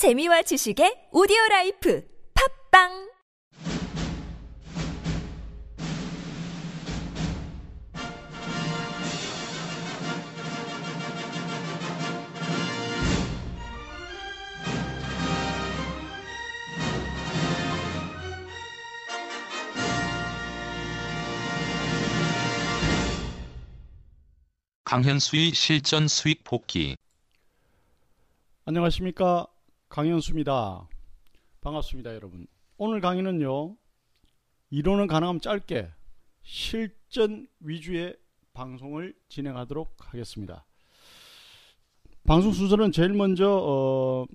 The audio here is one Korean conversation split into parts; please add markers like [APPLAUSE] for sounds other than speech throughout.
재미와 지식의 오디오 라이프 팝빵 강현수의 실전 수익 복귀. 안녕하십니까 강현수입니다. 반갑습니다 여러분. 오늘 강의는요 이론은 가능하면 짧게 실전 위주의 방송을 진행하도록 하겠습니다. 방송 순서는 제일 먼저 어,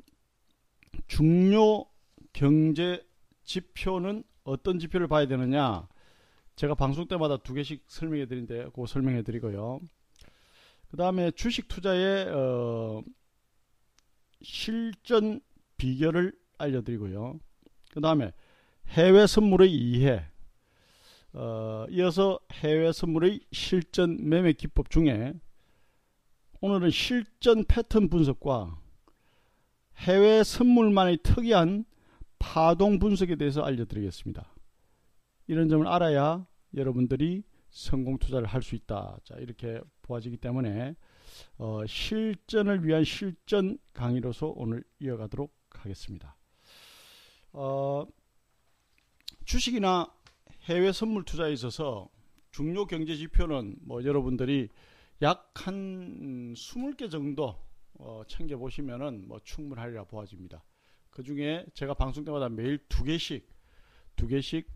중요 경제 지표는 어떤 지표를 봐야 되느냐. 제가 방송 때마다 두 개씩 설명해 드린데 그거 설명해 드리고요. 그 다음에 주식 투자의 어, 실전 비결을 알려드리고요. 그 다음에 해외 선물의 이해, 어, 이어서 해외 선물의 실전 매매 기법 중에 오늘은 실전 패턴 분석과 해외 선물만의 특이한 파동 분석에 대해서 알려드리겠습니다. 이런 점을 알아야 여러분들이 성공 투자를 할 수 있다. 자, 이렇게 보아지기 때문에 어, 실전을 위한 실전 강의로서 오늘 이어가도록 하겠습니다. 어, 주식이나 해외 선물 투자에 있어서 중요 경제 지표는 뭐 여러분들이 약 한 20개 정도 어, 챙겨 보시면은 뭐 충분하리라 보아집니다. 그 중에 제가 방송 때마다 매일 두 개씩 두 개씩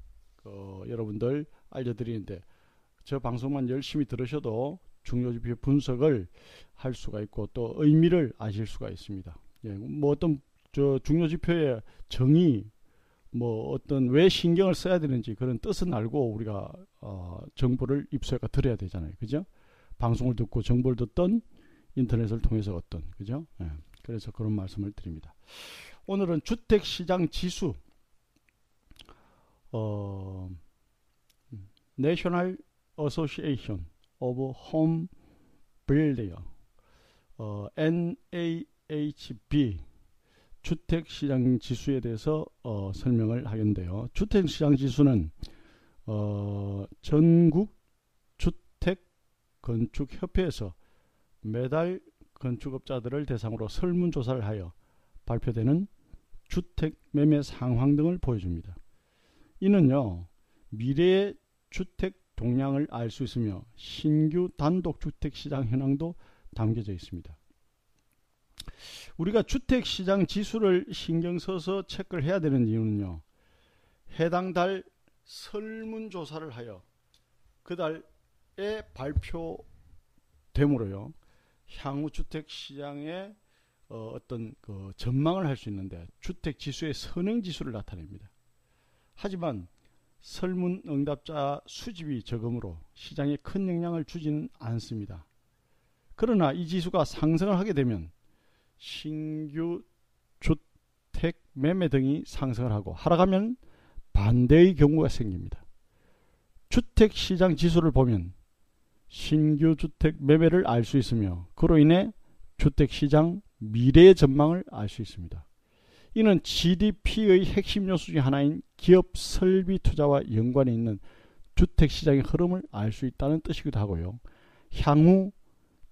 어, 여러분들 알려드리는데 저 방송만 열심히 들으셔도 중요지표 분석을 할 수가 있고 또 의미를 아실 수가 있습니다. 예, 뭐 어떤 저 중요지표의 정의 뭐 어떤 왜 신경을 써야 되는지 그런 뜻은 알고 우리가 어, 정보를 입수해가 들어야 되잖아요. 그죠? 방송을 듣고 정보를 듣던 인터넷을 통해서 어떤 그죠? 예, 그래서 그런 말씀을 드립니다. 오늘은 주택시장 지수 어, National Association of Home Builder 어, NAHB 주택시장 지수에 대해서 어, 설명을 하겠는데요. 주택시장 지수는 어, 전국 주택 건축 협회에서 매달 건축업자들을 대상으로 설문조사를 하여 발표되는 주택 매매 상황 등을 보여줍니다. 이는요 미래의 주택 동향을 알 수 있으며 신규 단독주택 시장 현황도 담겨져 있습니다. 우리가 주택 시장 지수를 신경 써서 체크를 해야 되는 이유는요. 해당 달 설문조사를 하여 그 달 에 발표됨으로요. 향후 주택 시장의 어, 어떤 그 전망을 할 수 있는데 주택 지수의 선행 지수를 나타냅니다. 하지만 설문 응답자 수집이 적음으로 시장에 큰 영향을 주지는 않습니다. 그러나 이 지수가 상승을 하게 되면 신규 주택 매매 등이 상승을 하고 하락하면 반대의 경우가 생깁니다. 주택 시장 지수를 보면 신규 주택 매매를 알 수 있으며 그로 인해 주택 시장 미래의 전망을 알 수 있습니다. 이는 GDP의 핵심 요소 중 하나인 기업 설비 투자와 연관이 있는 주택 시장의 흐름을 알 수 있다는 뜻이기도 하고요. 향후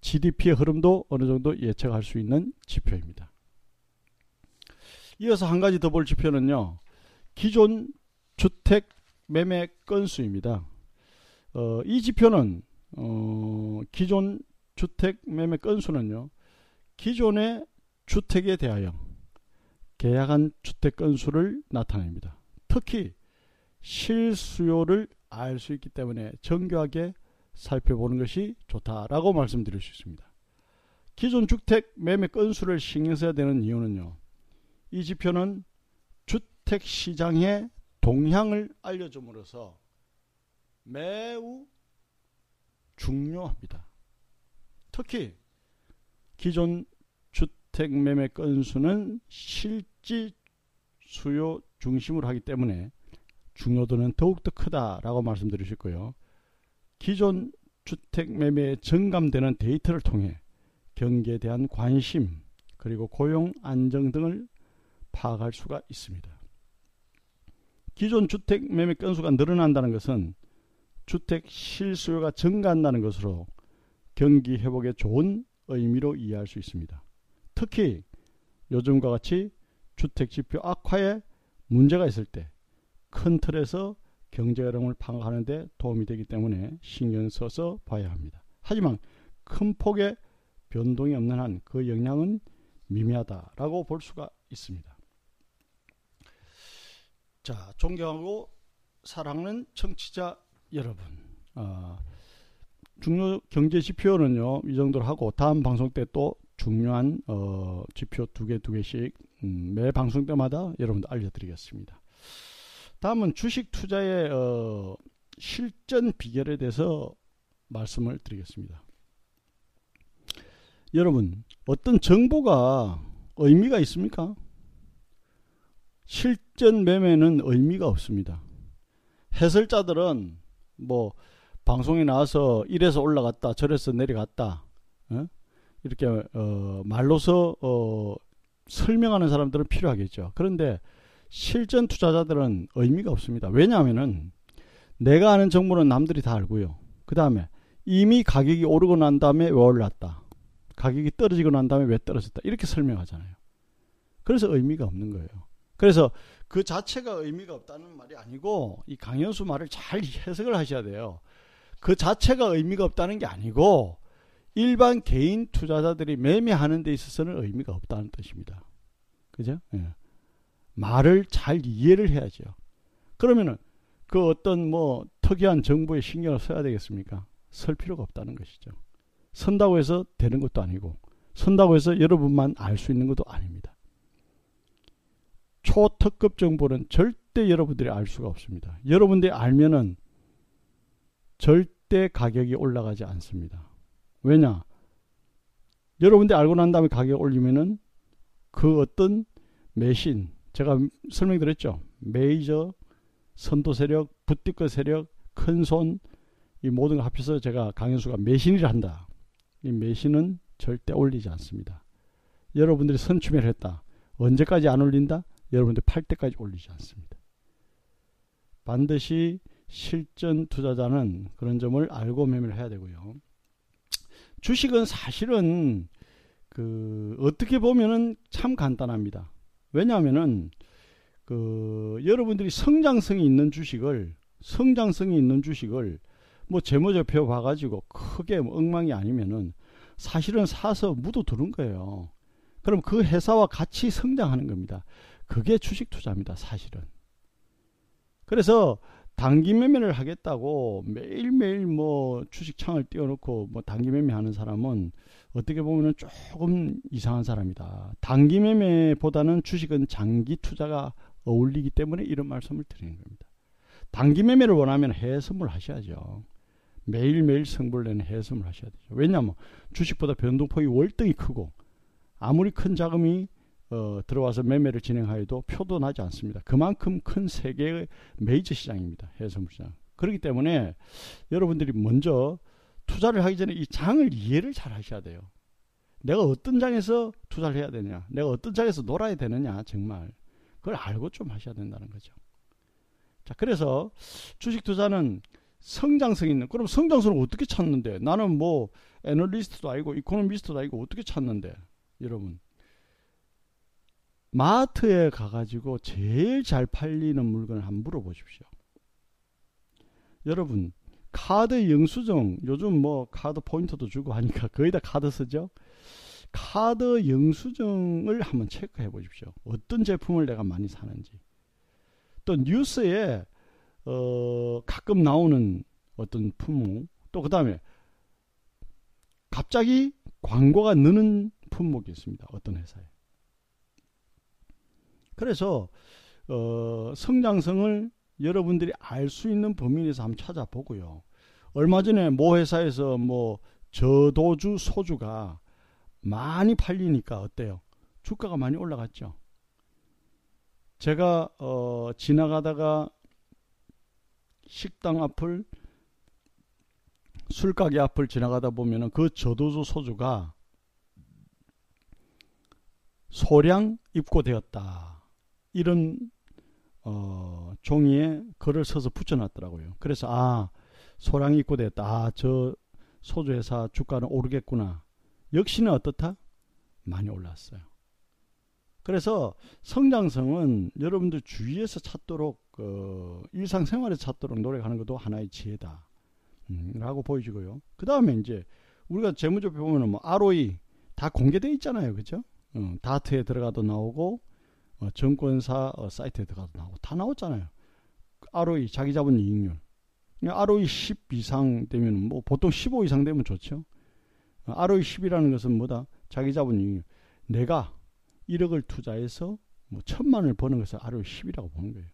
GDP의 흐름도 어느 정도 예측할 수 있는 지표입니다. 이어서 한 가지 더 볼 지표는요. 기존 주택 매매 건수입니다. 어, 이 지표는 어, 기존 주택 매매 건수는요. 기존의 주택에 대하여 계약한 주택 건수를 나타냅니다. 특히 실수요를 알 수 있기 때문에 정교하게 살펴보는 것이 좋다라고 말씀드릴 수 있습니다. 기존 주택 매매 건수를 신경 써야 되는 이유는요. 이 지표는 주택 시장의 동향을 알려줌으로써 매우 중요합니다. 특히 기존 주택 매매 건수는 실지 수요 중심으로 하기 때문에 중요도는 더욱더 크다라고 말씀드리실 거예요. 기존 주택 매매에 정감되는 데이터를 통해 경기에 대한 관심 그리고 고용 안정 등을 파악할 수가 있습니다. 기존 주택 매매 건수가 늘어난다는 것은 주택 실수요가 증가한다는 것으로 경기 회복에 좋은 의미로 이해할 수 있습니다. 특히 요즘과 같이 주택 지표 악화에 문제가 있을 때 큰 틀에서 경제 흐름을 파악하는 데 도움이 되기 때문에 신경 써서 봐야 합니다. 하지만 큰 폭의 변동이 없는 한 그 영향은 미미하다라고 볼 수가 있습니다. 자, 존경하고 사랑하는 청취자 여러분, 어, 중요 경제 지표는요 이 정도로 하고 다음 방송 때 또 중요한 어, 지표 두 개 두 개씩 음, 매 방송 때마다 여러분들 알려드리겠습니다. 다음은 주식 투자의 어, 실전 비결에 대해서 말씀을 드리겠습니다. 여러분 어떤 정보가 의미가 있습니까? 실전 매매는 의미가 없습니다. 해설자들은 뭐 방송에 나와서 이래서 올라갔다 저래서 내려갔다 어? 이렇게 어, 말로서 어, 설명하는 사람들은 필요하겠죠. 그런데 실전 투자자들은 의미가 없습니다. 왜냐하면은 내가 아는 정보는 남들이 다 알고요. 그 다음에 이미 가격이 오르고 난 다음에 왜 올랐다. 가격이 떨어지고 난 다음에 왜 떨어졌다. 이렇게 설명하잖아요. 그래서 의미가 없는 거예요. 그래서 그 자체가 의미가 없다는 말이 아니고 이 강현수 말을 잘 해석을 하셔야 돼요. 그 자체가 의미가 없다는 게 아니고 일반 개인 투자자들이 매매하는 데 있어서는 의미가 없다는 뜻입니다. 그죠? 예. 말을 잘 이해를 해야죠. 그러면은 그 어떤 뭐 특이한 정보에 신경을 써야 되겠습니까? 설 필요가 없다는 것이죠. 선다고 해서 되는 것도 아니고 선다고 해서 여러분만 알 수 있는 것도 아닙니다. 초특급 정보는 절대 여러분들이 알 수가 없습니다. 여러분들이 알면은 절대 가격이 올라가지 않습니다. 왜냐? 여러분들이 알고 난 다음에 가격 올리면은 그 어떤 매신, 제가 설명드렸죠. 메이저, 선도 세력, 붓디크 세력, 큰 손, 이 모든 걸 합해서 제가 강현수가 매신이라 한다. 이 매신은 절대 올리지 않습니다. 여러분들이 선취매를 했다. 언제까지 안 올린다? 여러분들 팔 때까지 올리지 않습니다. 반드시 실전 투자자는 그런 점을 알고 매매를 해야 되고요. 주식은 사실은 그 어떻게 보면은 참 간단합니다. 왜냐하면은 그 여러분들이 성장성이 있는 주식을 성장성이 있는 주식을 뭐 재무제표 봐가지고 크게 뭐 엉망이 아니면은 사실은 사서 묻어두는 거예요. 그럼 그 회사와 같이 성장하는 겁니다. 그게 주식 투자입니다. 사실은. 그래서 단기 매매를 하겠다고 매일매일 뭐 주식창을 띄워놓고 뭐 단기 매매 하는 사람은 어떻게 보면 조금 이상한 사람이다. 단기 매매보다는 주식은 장기 투자가 어울리기 때문에 이런 말씀을 드리는 겁니다. 단기 매매를 원하면 해외선물 하셔야죠. 매일매일 성불 내는 해외선물 하셔야 되죠. 왜냐하면 주식보다 변동폭이 월등히 크고 아무리 큰 자금이 어, 들어와서 매매를 진행하여도 표도 나지 않습니다. 그만큼 큰 세계의 메이저 시장입니다. 해외선물 시장. 그렇기 때문에 여러분들이 먼저 투자를 하기 전에 이 장을 이해를 잘 하셔야 돼요. 내가 어떤 장에서 투자를 해야 되냐, 내가 어떤 장에서 놀아야 되느냐, 정말 그걸 알고 좀 하셔야 된다는 거죠. 자, 그래서 주식 투자는 성장성 있는, 그럼 성장성을 어떻게 찾는데? 나는 뭐 애널리스트도 아니고 이코노미스트도 아니고 어떻게 찾는데? 여러분, 마트에 가가지고 제일 잘 팔리는 물건을 한번 물어보십시오. 여러분, 카드 영수증, 요즘 뭐 카드 포인트도 주고 하니까 [LAUGHS] 거의 다 카드 쓰죠? 카드 영수증을 한번 체크해 보십시오. 어떤 제품을 내가 많이 사는지. 또 뉴스에 어, 가끔 나오는 어떤 품목, 또 그 다음에 갑자기 광고가 느는 품목이 있습니다. 어떤 회사에. 그래서 어, 성장성을 여러분들이 알 수 있는 범위 내에서 한번 찾아보고요. 얼마 전에 모 회사에서 뭐 저도주 소주가 많이 팔리니까 어때요? 주가가 많이 올라갔죠. 제가 어, 지나가다가 식당 앞을 술가게 앞을 지나가다 보면은 그 저도주 소주가 소량 입고되었다. 이런 어, 종이에 글을 써서 붙여놨더라고요. 그래서 아 소량이 입고됐다. 아 저 소주 회사 주가는 오르겠구나. 역시는 어떻다? 많이 올랐어요. 그래서 성장성은 여러분들 주위에서 찾도록 그 일상생활에서 찾도록 노력하는 것도 하나의 지혜다. 음, 라고 보여지고요. 그 다음에 이제 우리가 재무제표 보면은 뭐 ROE 다 공개되어 있잖아요. 그죠? 어, 다트에 들어가도 나오고 어, 증권사 어, 사이트에 들어가도 나오고 다 나왔잖아요. ROE 자기 잡은 이익률. ROE 10 이상 되면 뭐 보통 15 이상 되면 좋죠. 어, ROE 10이라는 것은 뭐다? 자기 잡은 이익률. 내가 1억을 투자해서 뭐 천만을 버는 것을 ROE 10이라고 보는 거예요.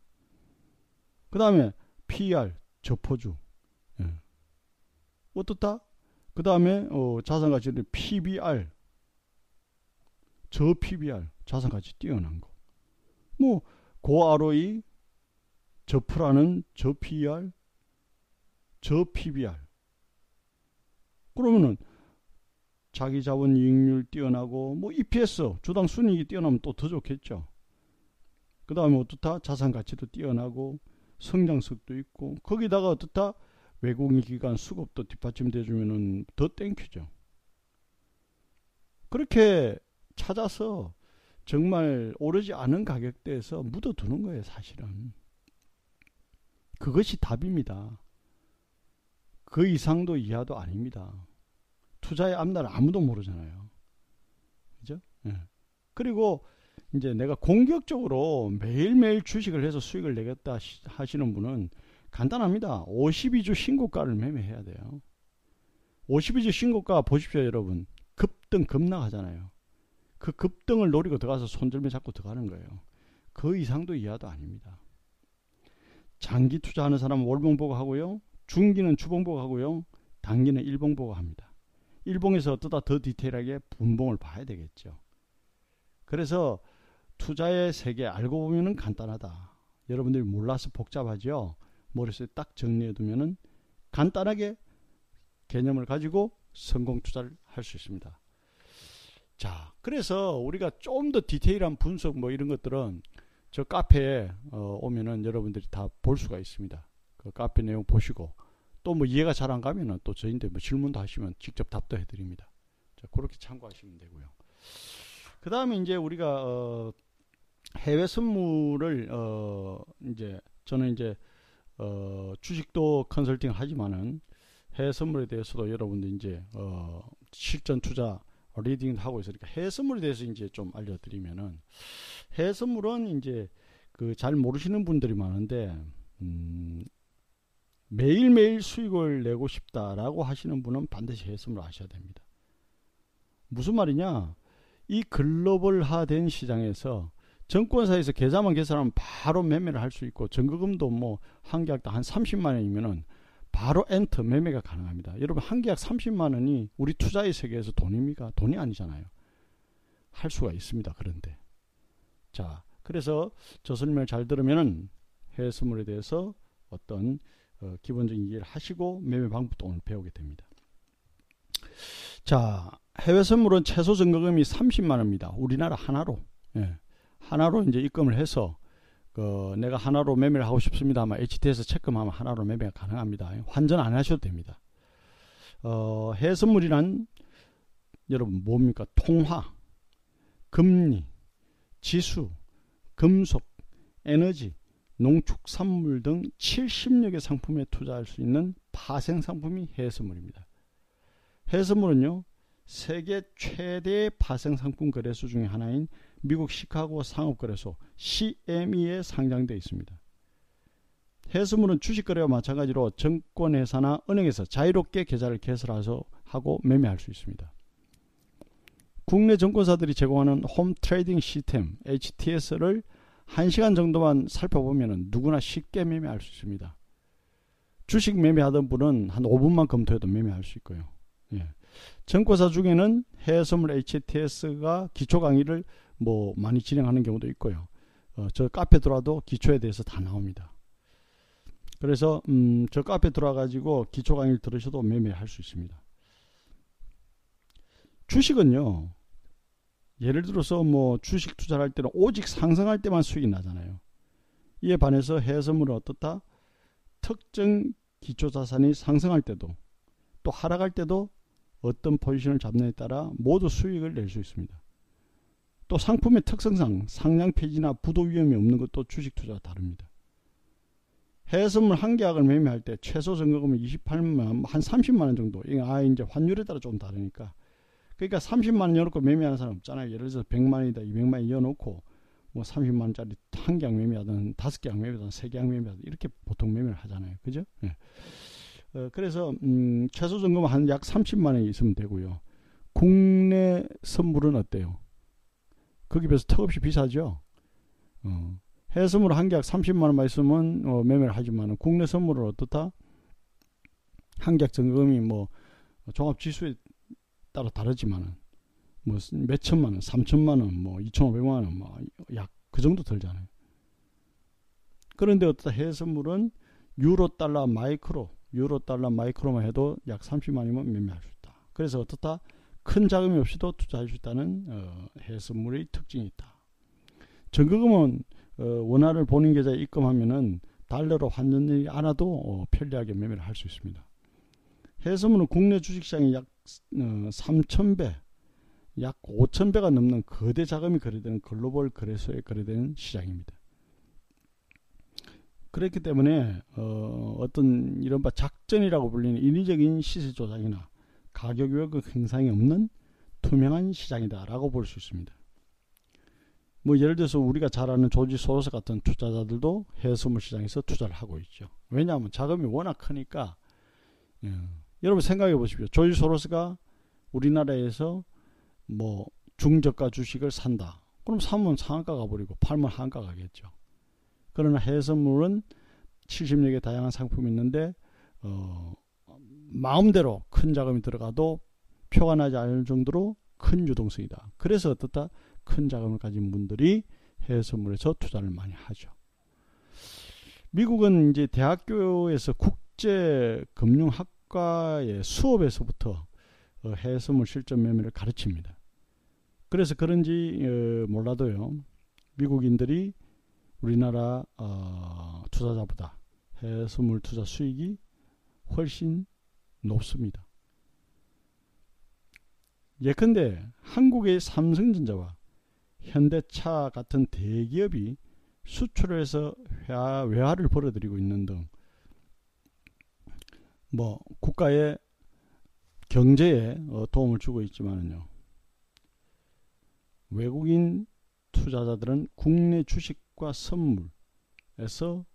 그 다음에 PER 저포주. 예. 어떻다? 그 다음에 어, 자산가치는 PBR 저 PBR 자산가치 뛰어난 거. 뭐 고 ROE 저프라는 저 PER 저 PBR 그러면은 자기 자본 이익률 뛰어나고 뭐 EPS 주당 순이익이 뛰어나면 또 더 좋겠죠. 그 다음에 어떻다? 자산 가치도 뛰어나고 성장성도 있고 거기다가 어떻다? 외국인 기관 수급도 뒷받침돼 주면은 더 thank you죠. 그렇게 찾아서 정말 오르지 않은 가격대에서 묻어두는 거예요, 사실은. 그것이 답입니다. 그 이상도 이하도 아닙니다. 투자의 앞날 아무도 모르잖아요. 그죠? 예. 그리고 이제 내가 공격적으로 매일매일 주식을 해서 수익을 내겠다 하시는 분은 간단합니다. 52주 신고가를 매매해야 돼요. 52주 신고가 보십시오, 여러분. 급등 급락하잖아요. 그 급등을 노리고 들어가서 손들며 잡고 들어가는 거예요. 그 이상도 이하도 아닙니다. 장기 투자하는 사람은 월봉 보고 하고요. 중기는 주봉 보고 하고요. 단기는 일봉 보고 합니다. 일봉에서 어떠다 더 디테일하게 분봉을 봐야 되겠죠. 그래서 투자의 세계 알고 보면은 간단하다. 여러분들이 몰라서 복잡하죠. 머릿속에 딱 정리해 두면은 간단하게 개념을 가지고 성공 투자를 할 수 있습니다. 자, 그래서 우리가 좀 더 디테일한 분석 뭐 이런 것들은 저 카페에 어, 오면은 여러분들이 다 볼 수가 있습니다. 그 카페 내용 보시고 또 뭐 이해가 잘 안 가면은 또 저희한테 뭐 질문도 하시면 직접 답도 해드립니다. 자, 그렇게 참고하시면 되고요. 그 다음에 이제 우리가 어, 해외 선물을 어, 이제 저는 이제 어, 주식도 컨설팅 하지만은 해외 선물에 대해서도 여러분들 이제 어, 실전 투자 leading 하고 있으니까 해외 선물에 대해서 이제 좀 알려드리면은 해외 선물은 이제 그 잘 모르시는 분들이 많은데 음, 매일매일 수익을 내고 싶다라고 하시는 분은 반드시 선물 아셔야 됩니다. 무슨 말이냐? 이 글로벌화된 시장에서 증권사에서 계좌만 개설하면 바로 매매를 할 수 있고 증거금도 뭐 한 계약당 한 30만 원이면은 바로 엔터 매매가 가능합니다. 여러분 한 계약 30만 원이 우리 투자의 세계에서 돈입니까? 돈이 아니잖아요. 할 수가 있습니다. 그런데 자 그래서 저 설명을 잘 들으면은 해외 선물에 대해서 어떤 어, 기본적인 이해를 하시고 매매 방법도 오늘 배우게 됩니다. 자 해외 선물은 최소 증거금이 30만 원입니다. 우리나라 하나로 예. 하나로 이제 입금을 해서 그 내가 하나로 매매를 하고 싶습니다만 HTS 체크하면 하나로 매매가 가능합니다. 환전 안 하셔도 됩니다. 어, 해외 선물이란 여러분 뭡니까? 통화, 금리, 지수, 금속, 에너지, 농축산물 등 70여 개 상품에 투자할 수 있는 파생 상품이 해외 선물입니다. 해외 선물은요. 세계 최대 파생 상품 거래소 중의 하나인 미국 시카고 상업거래소 CME에 상장되어 있습니다. 해외 선물은 주식거래와 마찬가지로 증권회사나 은행에서 자유롭게 계좌를 개설해서 하고 매매할 수 있습니다. 국내 증권사들이 제공하는 Home Trading System HTS를 1시간 정도만 살펴보면 누구나 쉽게 매매할 수 있습니다. 주식 매매하던 분은 한 5분만 검토해도 매매할 수 있고요. 예. 증권사 중에는 해외선물 HTS가 기초 강의를 뭐 많이 진행하는 경우도 있고요. 어, 저 카페 들어와도 기초에 대해서 다 나옵니다. 그래서 음, 저 카페 들어와가지고 기초 강의를 들으셔도 매매할 수 있습니다. 주식은요. 예를 들어서 뭐 주식 투자를 할 때는 오직 상승할 때만 수익이 나잖아요. 이에 반해서 해외 선물은 어떻다? 특정 기초 자산이 상승할 때도 또 하락할 때도 어떤 포지션을 잡느냐에 따라 모두 수익을 낼 수 있습니다. 또 상품의 특성상 상장 폐지나 부도 위험이 없는 것도 주식 투자가 다릅니다. 해외 선물 한 계약을 매매할 때 최소 증거금은 28만 원, 한 30만 원 정도. 아 이제 환율에 따라 좀 다르니까. 그러니까 30만 원 열어놓고 매매하는 사람 없잖아요. 예를 들어서 100만 원이다, 200만 원 이어놓고 뭐 30만 원짜리 한 계약 매매하든 다섯 계약 매매하든 세 계약 매매하든 이렇게 보통 매매를 하잖아요. 그죠? 예. 어, 그래서 음, 최소 점검 한 약 30만 원이 있으면 되고요. 국내 선물은 어때요? 거기 비해서 턱없이 비싸죠. 어, 해외 선물 한 계약 30만 원만 있으면 어, 매매를 하지만 국내 선물은 어떻다? 한 계약 점검이 뭐 종합 지수에 따라 다르지만은 뭐 몇천만 원, 삼천만 원, 뭐 이천오백만 원, 뭐 약 그 정도 들잖아요. 그런데 어떻다 해외 선물은 유로 달러 마이크로 유로 달러 마이크로만 해도 약 30만이면 매매할 수 있다. 그래서 어떻다? 큰 자금이 없이도 투자할 수 있다는 어, 해외 선물의 특징이 있다. 증거금은 어, 원화를 본인 계좌에 입금하면은 달러로 환전 않아도 어, 편리하게 매매를 할 수 있습니다. 해외 선물은 국내 주식시장이 약 어, 3,000배, 약 5,000배가 넘는 거대 자금이 거래되는 글로벌 거래소에 거래되는 시장입니다. 그렇기 때문에 어, 어떤 이른바 작전이라고 불리는 인위적인 시세 조작이나 가격 왜곡 행상이 없는 투명한 시장이다라고 볼 수 있습니다. 뭐 예를 들어서 우리가 잘 아는 조지 소로스 같은 투자자들도 해외선물 시장에서 투자를 하고 있죠. 왜냐하면 자금이 워낙 크니까 예. 여러분 생각해 보십시오. 조지 소로스가 우리나라에서 뭐 중저가 주식을 산다. 그럼 사면 상한가 가버리고 팔면 한가 가겠죠. 그러나 해외 선물은 70여 개 다양한 상품이 있는데 어, 마음대로 큰 자금이 들어가도 표가 나지 않을 정도로 큰 유동성이다. 그래서 어떻다? 큰 자금을 가진 분들이 해외 선물에서 투자를 많이 하죠. 미국은 이제 대학교에서 국제 금융학과의 수업에서부터 어, 해외 선물 실전 매매를 가르칩니다. 그래서 그런지 어, 몰라도요. 미국인들이 우리나라 어, 투자자보다 해외 선물 투자 수익이 훨씬 높습니다. 예컨대 한국의 삼성전자와 현대차 같은 대기업이 수출을 해서 회화, 외화를 벌어들이고 있는 등 뭐 국가의 경제에 어, 도움을 주고 있지만은요. 외국인 투자자들은 국내 주식과 선물에서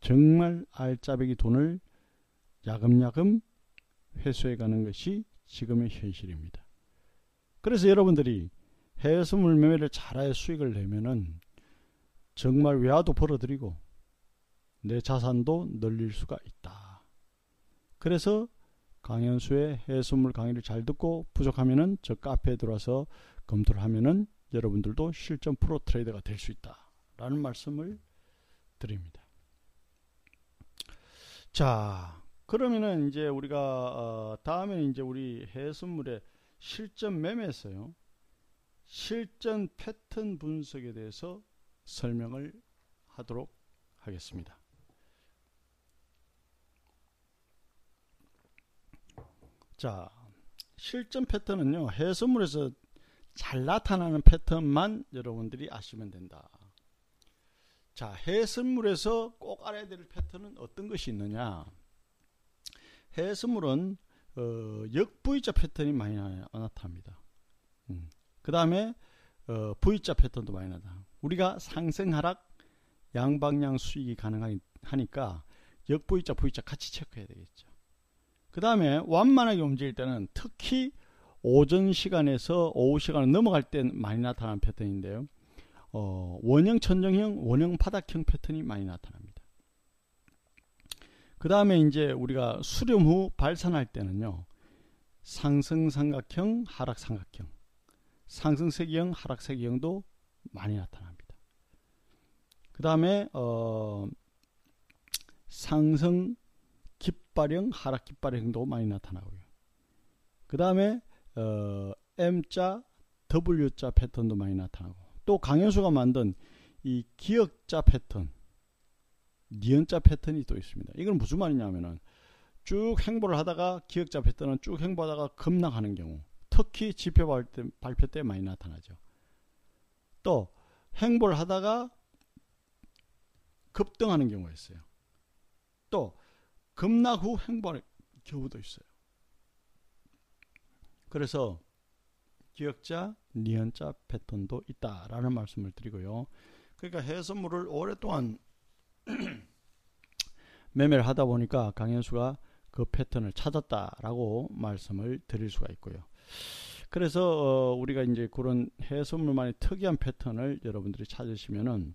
정말 알짜배기 돈을 야금야금 회수해 가는 것이 지금의 현실입니다. 그래서 여러분들이 해외 선물 매매를 잘하여 수익을 내면은 정말 외화도 벌어들이고 내 자산도 늘릴 수가 있다. 그래서 강현수의 해외 선물 강의를 잘 듣고 부족하면은 저 카페에 들어와서 검토를 하면은 여러분들도 실전 프로 트레이더가 될 수 있다라는 말씀을 드립니다. 자, 그러면은 이제 우리가 어, 다음에는 이제 우리 해외 선물의 실전 매매에서요. 실전 패턴 분석에 대해서 설명을 하도록 하겠습니다. 자, 실전 패턴은요, 해외 선물에서 잘 나타나는 패턴만 여러분들이 아시면 된다. 자, 해외 선물에서 꼭 알아야 될 패턴은 어떤 것이 있느냐? 해외 선물은 어, 역V자 패턴이 많이 나타납니다. 음. 그 다음에 어, V자 패턴도 많이 나타. 우리가 상승 하락 양방향 수익이 가능하니까 역V자 V자 같이 체크해야 되겠죠. 그 다음에 완만하게 움직일 때는 특히 오전 시간에서 오후 시간을 넘어갈 때 많이 나타나는 패턴인데요. 어, 원형 천정형, 원형 바닥형 패턴이 많이 나타납니다. 그 다음에 이제 우리가 수렴 후 발산할 때는요. 상승 삼각형, 하락 삼각형, 상승 세기형, 하락 세기형도 많이 나타납니다. 그 다음에 어, 상승 깃발형, 하락 깃발형도 많이 나타나고요. 그 다음에 어, M자 W자 패턴도 많이 나타나고 또 강현수가 만든 이 기역자 패턴, 니은자 패턴이 또 있습니다. 이건 무슨 말이냐면은 쭉 행보를 하다가 기역자 패턴은 쭉 행보하다가 급락하는 경우 특히 지표 때, 발표 때 많이 나타나죠. 또 행보를 하다가 급등하는 경우가 있어요. 또 급락 후 행보하는 경우도 있어요. 그래서 기역자, 니은자 패턴도 있다라는 말씀을 드리고요. 그러니까 해선물을 오랫동안 [CLEARS THROAT] 매매를 하다 보니까 강현수가 그 패턴을 찾았다라고 말씀을 드릴 수가 있고요. 그래서 어 우리가 이제 그런 해선물만의 특이한 패턴을 여러분들이 찾으시면은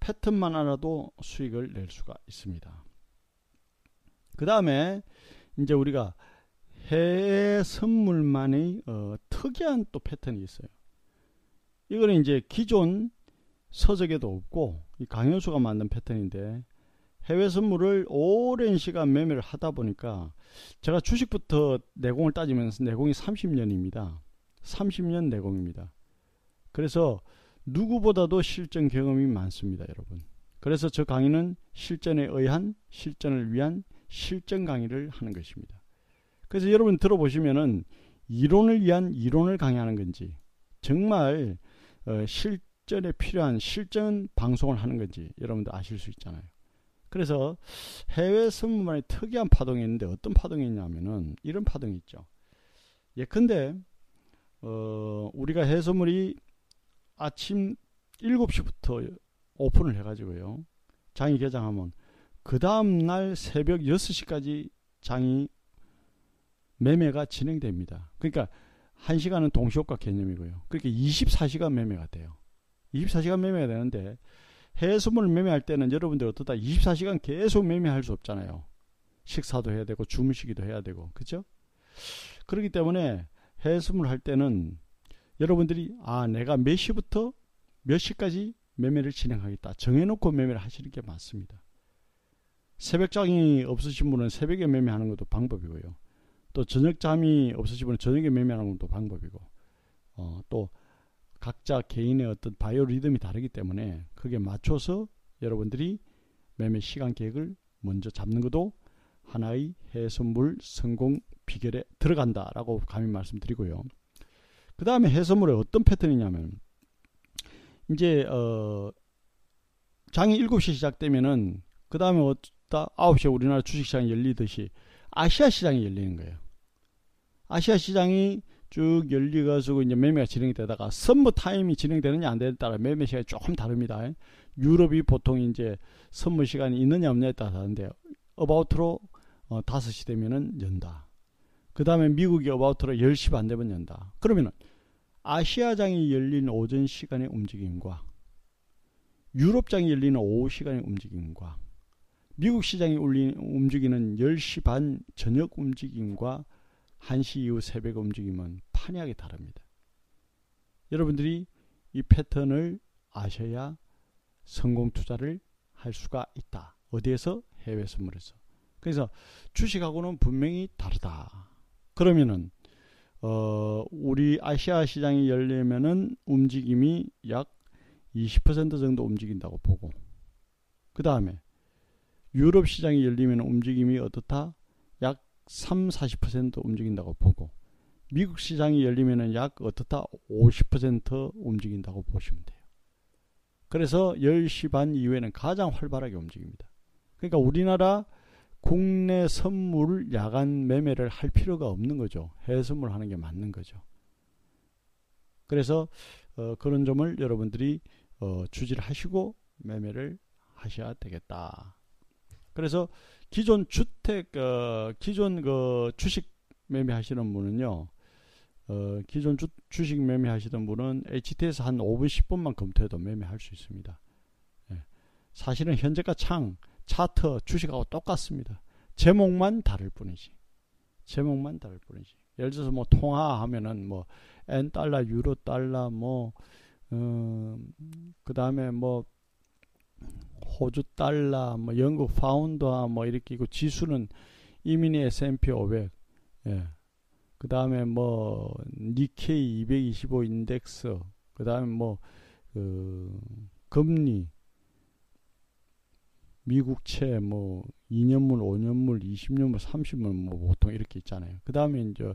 패턴만 알아도 수익을 낼 수가 있습니다. 그 다음에 이제 우리가 해외 선물만의 어, 특이한 또 패턴이 있어요. 이거는 이제 기존 서적에도 없고 강현수가 만든 패턴인데 해외 선물을 오랜 시간 매매를 하다 보니까 제가 주식부터 내공을 따지면서 내공이 30년입니다. 30년 내공입니다. 그래서 누구보다도 실전 경험이 많습니다, 여러분. 그래서 저 강의는 실전에 의한 실전을 위한 실전 강의를 하는 것입니다. 그래서 여러분 들어보시면은 이론을 위한 이론을 강의하는 건지 정말 어, 실전에 필요한 실전 방송을 하는 건지 여러분도 아실 수 있잖아요. 그래서 해외 선물만의 특이한 파동이 있는데 어떤 파동이 있냐면은 이런 파동이 있죠. 예컨대 어, 우리가 해외선물이 아침 7시부터 오픈을 해가지고요. 장이 개장하면 그 다음날 새벽 6시까지 장이 매매가 진행됩니다. 그러니까 1시간은 동시효과 개념이고요. 그렇게 24시간 매매가 돼요. 24시간 매매가 되는데 해수물을 매매할 때는 여러분들 어떻다 24시간 계속 매매할 수 없잖아요. 식사도 해야 되고 주무시기도 해야 되고 그죠? 그렇기 때문에 해수물 할 때는 여러분들이 아 내가 몇 시부터 몇 시까지 매매를 진행하겠다 정해놓고 매매를 하시는 게 맞습니다. 새벽장이 없으신 분은 새벽에 매매하는 것도 방법이고요. 또 저녁 잠이 없으신 분은 저녁에 매매하는 것도 방법이고 어, 또 각자 개인의 어떤 바이오 리듬이 다르기 때문에 그게 맞춰서 여러분들이 매매 시간 계획을 먼저 잡는 것도 하나의 해선물 성공 비결에 들어간다라고 감히 말씀드리고요. 그 다음에 해선물의 어떤 패턴이냐면 이제 어 장이 7시 시작되면은 그 다음에 어다 9시에 우리나라 주식시장이 열리듯이 아시아 시장이 열리는 거예요. 아시아 시장이 쭉 열리가지고 이제 매매가 진행이 되다가 선무 타임이 진행되느냐 안 되느냐에 따라 매매 시간이 조금 다릅니다. 유럽이 보통 이제 선무 시간이 있느냐 없느냐에 따라 다른데 어바웃으로 어, 5시 되면은 연다. 그 다음에 미국이 어바웃으로 10시 반 되면 연다. 그러면은 아시아장이 열리는 오전 시간의 움직임과 유럽장이 열리는 오후 시간의 움직임과 미국 시장이 움직이는 10시 반 저녁 움직임과 1시 이후 새벽 움직임은 판이하게 다릅니다. 여러분들이 이 패턴을 아셔야 성공 투자를 할 수가 있다. 어디에서? 해외 선물에서. 그래서 주식하고는 분명히 다르다. 그러면은 어, 우리 아시아 시장이 열리면은 움직임이 약 20% 정도 움직인다고 보고 그 다음에 유럽 시장이 열리면 움직임이 어떻다? 약 3, 40% 움직인다고 보고 미국 시장이 열리면 약 어떻다? 50% 움직인다고 보시면 돼요. 그래서 10시 반 이후에는 가장 활발하게 움직입니다. 그러니까 우리나라 국내 선물 야간 매매를 할 필요가 없는 거죠. 해외 선물 하는 게 맞는 거죠. 그래서 어, 그런 점을 여러분들이 어, 주지를 하시고 매매를 하셔야 되겠다. 그래서 기존 주택 어, 기존 그 주식 매매하시는 분은요. 어, 기존 주, 주식 매매하시던 분은 HT에서 한 5분 10분만 검토해도 매매할 수 있습니다. 예. 사실은 현재가 창 차트 주식하고 똑같습니다. 제목만 다를 뿐이지. 제목만 다를 뿐이지. 예를 들어서 뭐 통화하면은 뭐 N 달러, 유로 달러, 뭐, 음, 그 다음에 뭐 호주 달러, 뭐 영국 파운드와 뭐 이렇게 있고 지수는 이민희 S&P 500, 예. 그 다음에 뭐 니케이 225 인덱스, 그 다음에 뭐 그 금리, 미국채 뭐 2년물, 5년물, 20년물, 30년 뭐 보통 이렇게 있잖아요. 그 다음에 이제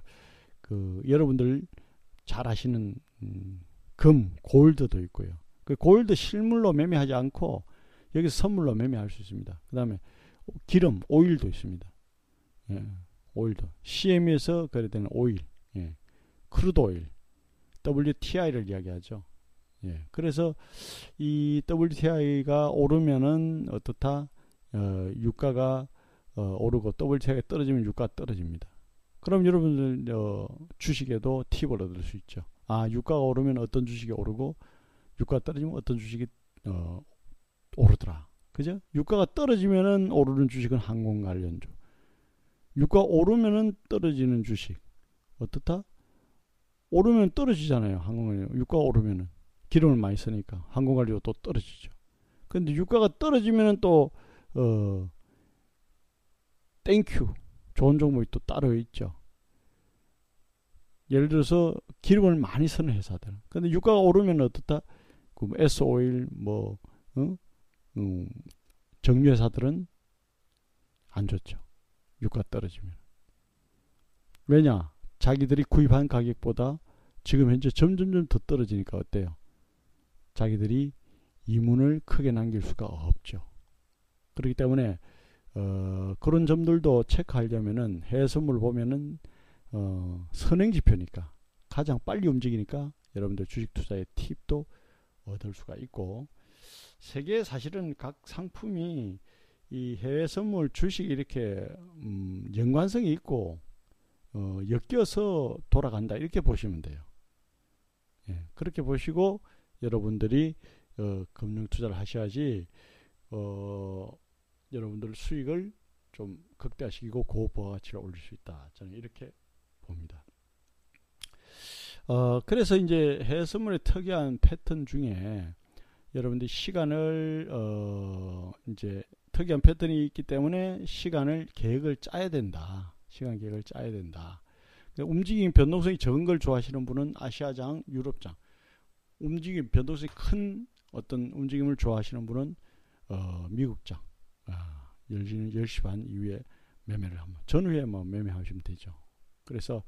그 여러분들 잘 아시는 음, 금, gold도 있고요. 그 골드 실물로 매매하지 않고 여기서 선물로 매매할 수 있습니다. 그 다음에 기름, 오일도 있습니다. 예, 오일도. CME에서 거래되는 오일, 예, crude oil, WTI를 이야기하죠. 예, 그래서 이 WTI가 오르면은 어떻다? 어, 유가가 어, 오르고 WTI가 떨어지면 유가가 떨어집니다. 그럼 여러분들 어, 주식에도 팁을 얻을 수 있죠. 아, 유가가 오르면 어떤 주식이 오르고 유가가 떨어지면 어떤 주식이 어, 오르더라. 그죠? 유가가 떨어지면은 오르는 주식은 항공 관련주. 유가 오르면은 떨어지는 주식. 어떻다? 오르면 떨어지잖아요. 항공 관련. 유가 오르면은 기름을 많이 쓰니까 항공 관련주 또 떨어지죠. 근데 유가가 떨어지면은 또 어, thank you 좋은 종목이 또 따로 있죠. 예를 들어서 기름을 많이 쓰는 회사들. 근데 유가가 오르면 어떻다? 그 S 오일 뭐 어? 음, 정유회사들은 안 좋죠. 유가 떨어지면. 왜냐? 자기들이 구입한 가격보다 지금 현재 점점점 더 떨어지니까 어때요? 자기들이 이문을 크게 남길 수가 없죠. 그렇기 때문에 어, 그런 점들도 체크하려면은 해외선물 보면은 어, 선행지표니까 가장 빨리 움직이니까 여러분들 주식 투자의 팁도 얻을 수가 있고 세계 사실은 각 상품이 이 해외 선물 주식 이렇게 음, 연관성이 있고 어, 엮여서 돌아간다 이렇게 보시면 돼요. 예, 그렇게 보시고 여러분들이 어, 금융 투자를 하셔야지 어, 여러분들 수익을 좀 극대화시키고 고부가치를 올릴 수 있다. 저는 이렇게 봅니다. 어, 그래서 이제 해외 선물의 특이한 패턴 중에 여러분들이 시간을 어, 이제 특이한 패턴이 있기 때문에 시간을 계획을 짜야 된다. 시간 계획을 짜야 된다. 그러니까 움직임 변동성이 적은 걸 좋아하시는 분은 아시아장, 유럽장. 움직임 변동성이 큰 어떤 움직임을 좋아하시는 분은 어, 미국장. 아, 10시, 10시 반 이후에 매매를 한번 전후에 뭐 매매하시면 되죠. 그래서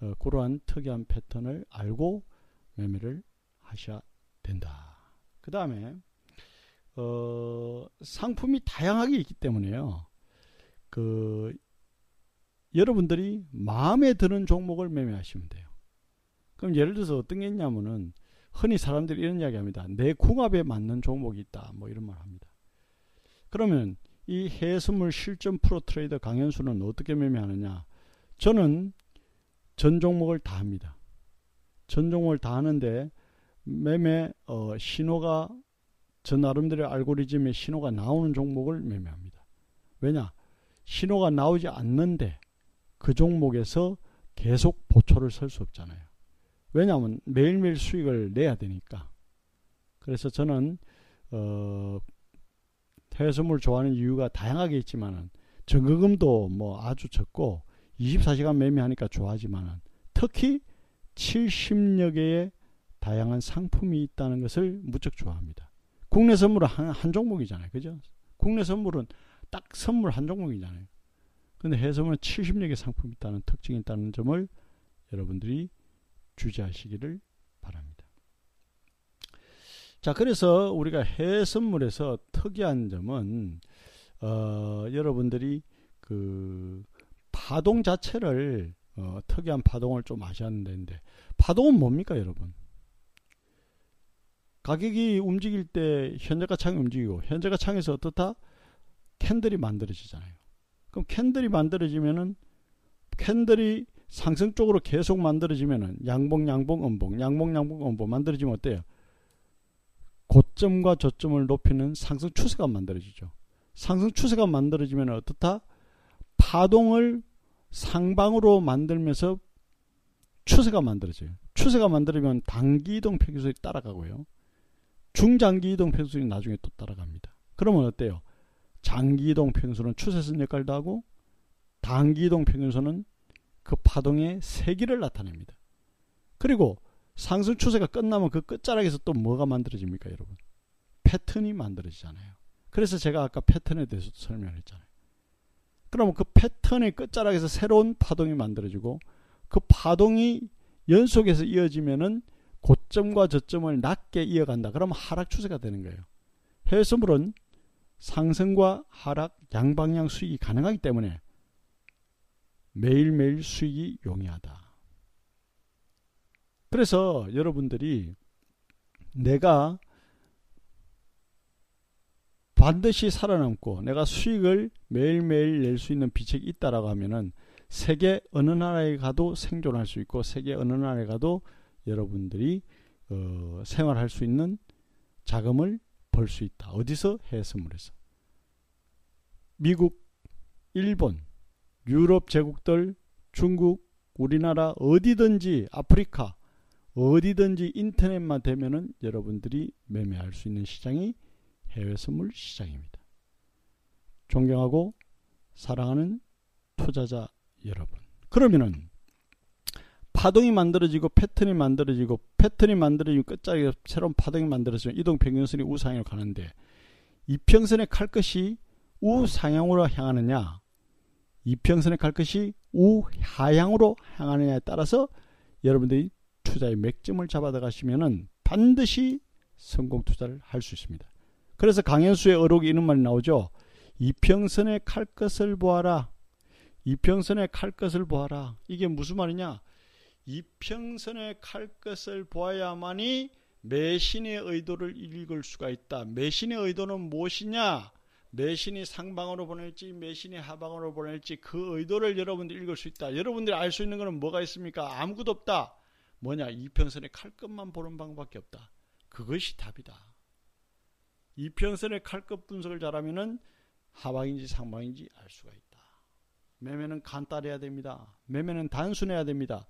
어, 그러한 특이한 패턴을 알고 매매를 하셔야 된다. 그 다음에 어, 상품이 다양하게 있기 때문에요. 그 여러분들이 마음에 드는 종목을 매매하시면 돼요. 그럼 예를 들어서 어떤 게 있냐면은 흔히 사람들이 이런 이야기 합니다. 내 궁합에 맞는 종목이 있다. 뭐 이런 말 합니다. 그러면 이 해수물 실전 프로 트레이더 강현수는 어떻게 매매하느냐? 저는 전 종목을 다 합니다. 전 종목을 다 하는데 매매 어, 신호가 저 나름대로 알고리즘의 신호가 나오는 종목을 매매합니다. 왜냐? 신호가 나오지 않는데 그 종목에서 계속 보초를 설 수 없잖아요. 왜냐하면 매일매일 수익을 내야 되니까. 그래서 저는 어, 해외선물 좋아하는 이유가 다양하게 있지만은 정금도 뭐 아주 적고 24시간 매매하니까 좋아하지만은 특히 70여 개의 다양한 상품이 있다는 것을 무척 좋아합니다. 국내 선물은 한, 한 종목이잖아요. 그죠? 국내 선물은 딱 선물 한 종목이잖아요. 근데 해외 선물은 70여 개 상품이 있다는 특징이 있다는 점을 여러분들이 주지하시기를 바랍니다. 자, 그래서 우리가 해외 선물에서 특이한 점은 어, 여러분들이 그 파동 자체를 어, 특이한 파동을 좀 아셔야 되는데 파동은 뭡니까, 여러분? 가격이 움직일 때 현재가 창이 움직이고 현재가 창에서 어떻다? 캔들이 만들어지잖아요. 그럼 캔들이 만들어지면은 캔들이 상승 쪽으로 계속 만들어지면은 양봉 양봉 음봉 양봉 양봉 음봉 만들어지면 어때요? 고점과 저점을 높이는 상승 추세가 만들어지죠. 상승 추세가 만들어지면 어떻다? 파동을 상방으로 만들면서 추세가 만들어져요. 추세가 만들어지면 단기 이동 평균선이 따라가고요. 중장기 이동 평균선이 나중에 또 따라갑니다. 그러면 어때요? 장기 이동 평균선은 추세선 역할도 하고 단기 이동 평균선은 그 파동의 세기를 나타냅니다. 그리고 상승 추세가 끝나면 그 끝자락에서 또 뭐가 만들어집니까, 여러분? 패턴이 만들어지잖아요. 그래서 제가 아까 패턴에 대해서 설명했잖아요. 그러면 그 패턴의 끝자락에서 새로운 파동이 만들어지고 그 파동이 연속해서 이어지면은 고점과 저점을 낮게 이어간다. 그러면 하락 추세가 되는 거예요. 해외 선물은 상승과 하락 양방향 수익이 가능하기 때문에 매일매일 수익이 용이하다. 그래서 여러분들이 내가 반드시 살아남고 내가 수익을 매일매일 낼 수 있는 비책이 있다라고 하면은 세계 어느 나라에 가도 생존할 수 있고 세계 어느 나라에 가도 여러분들이 어, 생활할 수 있는 자금을 벌 수 있다. 어디서? 해외 선물에서. 미국, 일본, 유럽 제국들, 중국, 우리나라 어디든지 아프리카 어디든지 인터넷만 되면은 여러분들이 매매할 수 있는 시장이 해외 선물 시장입니다. 존경하고 사랑하는 투자자 여러분. 그러면은 파동이 만들어지고 패턴이 만들어지고 패턴이 만들어지고 새로운 파동이 만들어지면 이동 평균선이 우상향으로 가는데 이평선에 갈 것이 우상향으로 향하느냐 이평선에 갈 것이 우하향으로 향하느냐에 따라서 여러분들이 투자의 맥점을 잡아 들어가시면은 반드시 성공 투자를 할 수 있습니다. 그래서 강현수의 어록이 이런 말이 나오죠. 이평선에 칼 것을 보아라. 이평선에 칼 것을 보아라. 이게 무슨 말이냐? 이평선에 칼 것을 보아야만이 매신의 의도를 읽을 수가 있다. 매신의 의도는 무엇이냐? 매신이 상방으로 보낼지 매신이 하방으로 보낼지 그 의도를 여러분들 읽을 수 있다. 여러분들이 알 수 있는 것은 뭐가 있습니까? 아무것도 없다. 뭐냐? 이평선에 칼 끝만 보는 방법밖에 없다. 그것이 답이다. 이평선의 칼끝 분석을 잘하면은 하방인지 상방인지 알 수가 있다. 매매는 간단해야 됩니다. 매매는 단순해야 됩니다.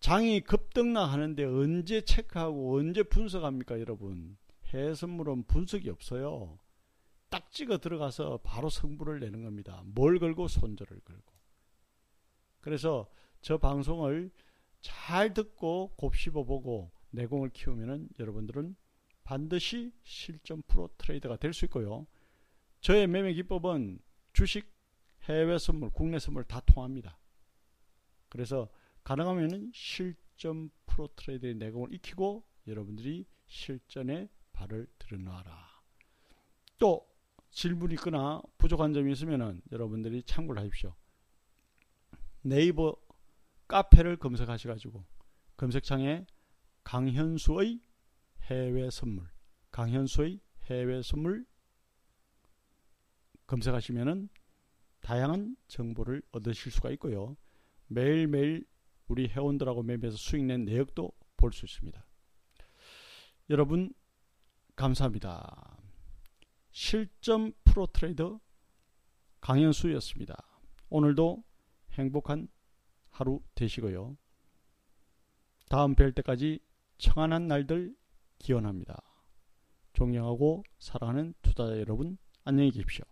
장이 급등락하는데 언제 체크하고 언제 분석합니까, 여러분? 해선물은 분석이 없어요. 딱 찍어 들어가서 바로 성부를 내는 겁니다. 뭘 걸고 손절을 걸고. 그래서 저 방송을 잘 듣고 곱씹어 보고 내공을 키우면은 여러분들은 반드시 실전 프로 트레이더가 될 수 있고요. 저의 매매 기법은 주식, 해외 선물, 국내 선물 다 통합니다. 그래서 가능하면 실전 프로 트레이더의 내공을 익히고 여러분들이 실전에 발을 들여놔라. 또 질문이 있거나 부족한 점이 있으면 여러분들이 참고를 하십시오. 네이버 카페를 검색하셔가지고 검색창에 강현수의 해외 선물, 강현수의 해외 선물 검색하시면은 다양한 정보를 얻으실 수가 있고요. 매일매일 우리 회원들하고 매매해서 수익 낸 내역도 볼 수 있습니다. 여러분 감사합니다. 실점 프로 트레이더 강현수였습니다. 오늘도 행복한 하루 되시고요. 다음 뵐 때까지 청안한 날들 기원합니다. 존경하고 사랑하는 투자자 여러분 안녕히 계십시오.